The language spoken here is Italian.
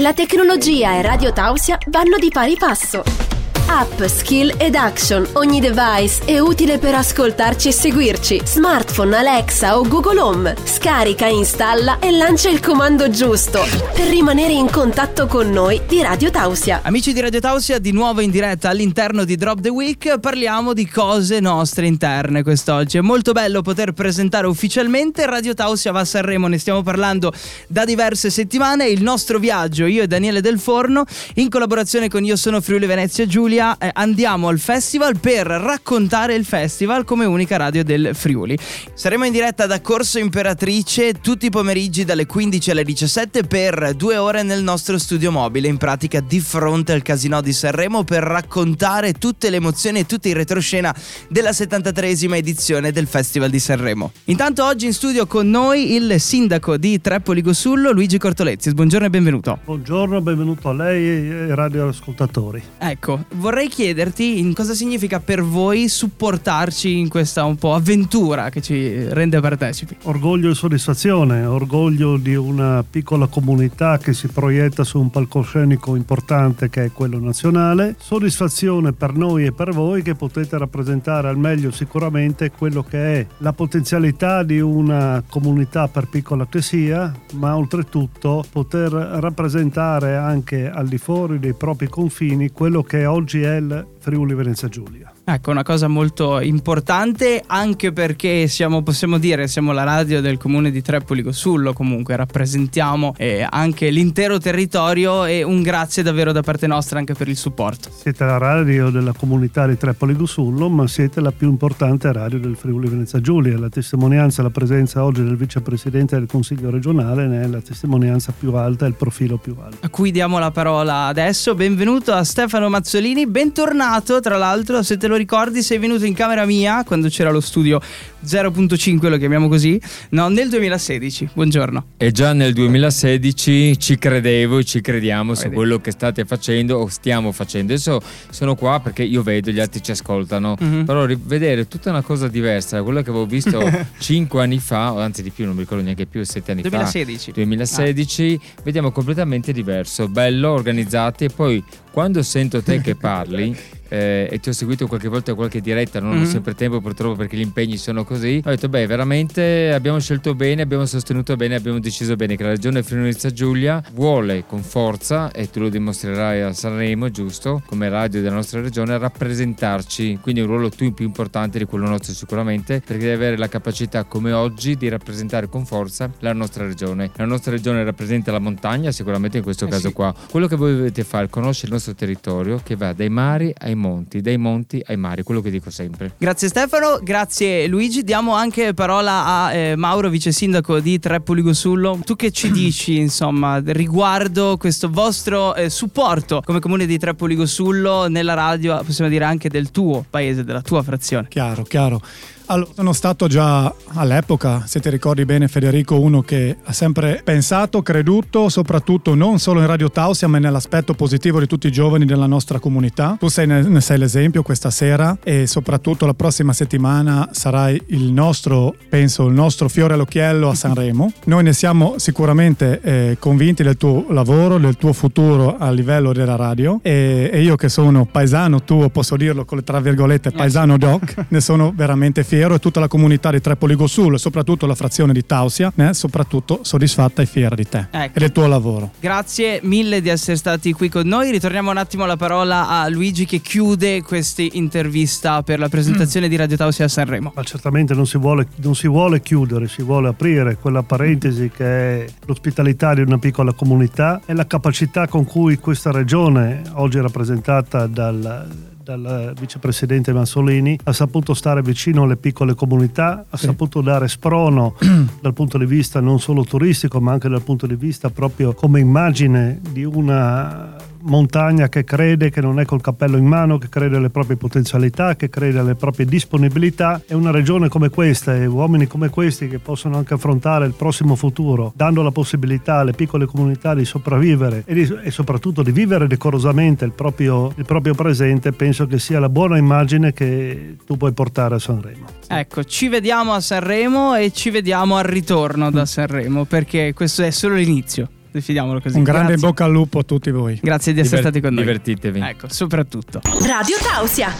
La tecnologia e Radio Tausia vanno di pari passo. App, skill ed action. Ogni device è utile per ascoltarci e seguirci. Smartphone, Alexa o Google Home. Scarica, installa e lancia il comando giusto per rimanere in contatto con noi di Radio Tausia. Amici di Radio Tausia, di nuovo in diretta all'interno di Drop the Week, parliamo di cose nostre interne quest'oggi. È molto bello poter presentare ufficialmente Radio Tausia va a Sanremo, ne stiamo parlando da diverse settimane. Il nostro viaggio, io e Daniele Del Forno, in collaborazione con Io sono Friuli Venezia Giulia, eh, andiamo al festival per raccontare il festival come unica radio del Friuli. Saremo in diretta da Corso Imperatrice tutti i pomeriggi dalle 15 alle 17 per due ore nel nostro studio mobile, in pratica di fronte al Casino di Sanremo per raccontare tutte le emozioni e tutto il retroscena della 73esima edizione del Festival di Sanremo. Intanto oggi in studio con noi il sindaco di Trepoli Gossullo, Luigi Cortolezzi. Buongiorno e benvenuto. Buongiorno, benvenuto a lei e ai radioascoltatori. Ecco, vorrei chiederti in cosa significa per voi supportarci in questa un po' avventura che ci rende partecipi. Orgoglio e soddisfazione, orgoglio di una piccola comunità che si proietta su un palcoscenico importante che è quello nazionale, soddisfazione per noi e per voi che potete rappresentare al meglio sicuramente quello che è la potenzialità di una comunità per piccola che sia, ma oltretutto poter rappresentare anche al di fuori dei propri confini quello che oggi il Friuli Venezia Giulia. Ecco, una cosa molto importante anche perché siamo, possiamo dire, siamo la radio del comune di Trepoli Gossullo, comunque rappresentiamo eh, anche l'intero territorio e un grazie davvero da parte nostra anche per il supporto. Siete la radio della comunità di Trepoli Gossullo, ma siete la più importante radio del Friuli Venezia Giulia. La testimonianza, la presenza oggi del vicepresidente del Consiglio regionale ne è la testimonianza più alta e il profilo più alto. A cui diamo la parola adesso. Benvenuto a Stefano Mazzolini, bentornato tra l'altro, se te lo ricordi sei venuto in camera mia quando c'era lo studio 0.5, lo chiamiamo così, no, nel 2016. Buongiorno. E già nel 2016 ci credevo e ci crediamo su quello che state facendo o stiamo facendo. Adesso sono qua perché io vedo, gli altri ci ascoltano, mm-hmm. però rivedere tutta una cosa diversa da quello che avevo visto 5 anni fa, o anzi di più, non mi ricordo neanche più, 7 anni 2016. fa. 2016. Ah. Vediamo completamente diverso, bello, organizzati e poi quando sento te che parli eh, e ti ho seguito qualche volta qualche diretta, non mm-hmm. ho sempre tempo purtroppo perché gli impegni sono così, ho detto beh veramente abbiamo scelto bene, abbiamo sostenuto bene, abbiamo deciso bene che la regione Friuli Giulia vuole con forza e tu lo dimostrerai a Sanremo, giusto, come radio della nostra regione, rappresentarci, quindi un ruolo tu più importante di quello nostro sicuramente, perché deve avere la capacità come oggi di rappresentare con forza la nostra regione. La nostra regione rappresenta la montagna, sicuramente in questo eh caso sì. qua. Quello che voi dovete fare è conoscere il nostro territorio che va dai mari ai monti, dai monti ai mari, quello che dico sempre. Grazie Stefano, grazie Luigi. Diamo anche parola a eh, Mauro, vice sindaco di Trepoli Gossullo. Tu che ci dici, insomma, riguardo questo vostro eh, supporto come comune di Trepoli Gossullo nella radio, possiamo dire anche del tuo paese, della tua frazione? Chiaro, chiaro. Allora, sono stato già all'epoca, se ti ricordi bene Federico, uno che ha sempre pensato, creduto, soprattutto non solo in Radio Tausia, ma nell'aspetto positivo di tutti i giovani della nostra comunità. Tu sei, ne sei l'esempio questa sera e soprattutto la prossima settimana sarai il nostro, penso, il nostro fiore all'occhiello a Sanremo. Noi ne siamo sicuramente eh, convinti del tuo lavoro, del tuo futuro a livello della radio e, e io che sono paesano tuo, posso dirlo con le tra virgolette, paesano doc, ne sono veramente fiero e tutta la comunità di Trepoli Gossul e soprattutto la frazione di Tausia ne è soprattutto soddisfatta e fiera di te ecco. e del tuo lavoro. Grazie mille di essere stati qui con noi. Ritorniamo un attimo la parola a Luigi che chiude questa intervista per la presentazione mm. di Radio Tausia a Sanremo. Ma certamente non si, vuole, non si vuole chiudere, si vuole aprire quella parentesi che è l'ospitalità di una piccola comunità e la capacità con cui questa regione, oggi rappresentata dal dal vicepresidente Mansolini, ha saputo stare vicino alle piccole comunità, ha sì. saputo dare sprono dal punto di vista non solo turistico, ma anche dal punto di vista proprio come immagine di una montagna che crede che non è col cappello in mano, che crede alle proprie potenzialità, che crede alle proprie disponibilità e una regione come questa e uomini come questi che possono anche affrontare il prossimo futuro, dando la possibilità alle piccole comunità di sopravvivere e, di, e soprattutto di vivere decorosamente il proprio, il proprio presente, penso che sia la buona immagine che tu puoi portare a Sanremo. Ecco, ci vediamo a Sanremo e ci vediamo al ritorno da Sanremo perché questo è solo l'inizio. Definiamolo così. Un grande Grazie. in bocca al lupo a tutti voi. Grazie di essere Diver- stati con noi. Divertitevi. Ecco, soprattutto. Radio Tausia.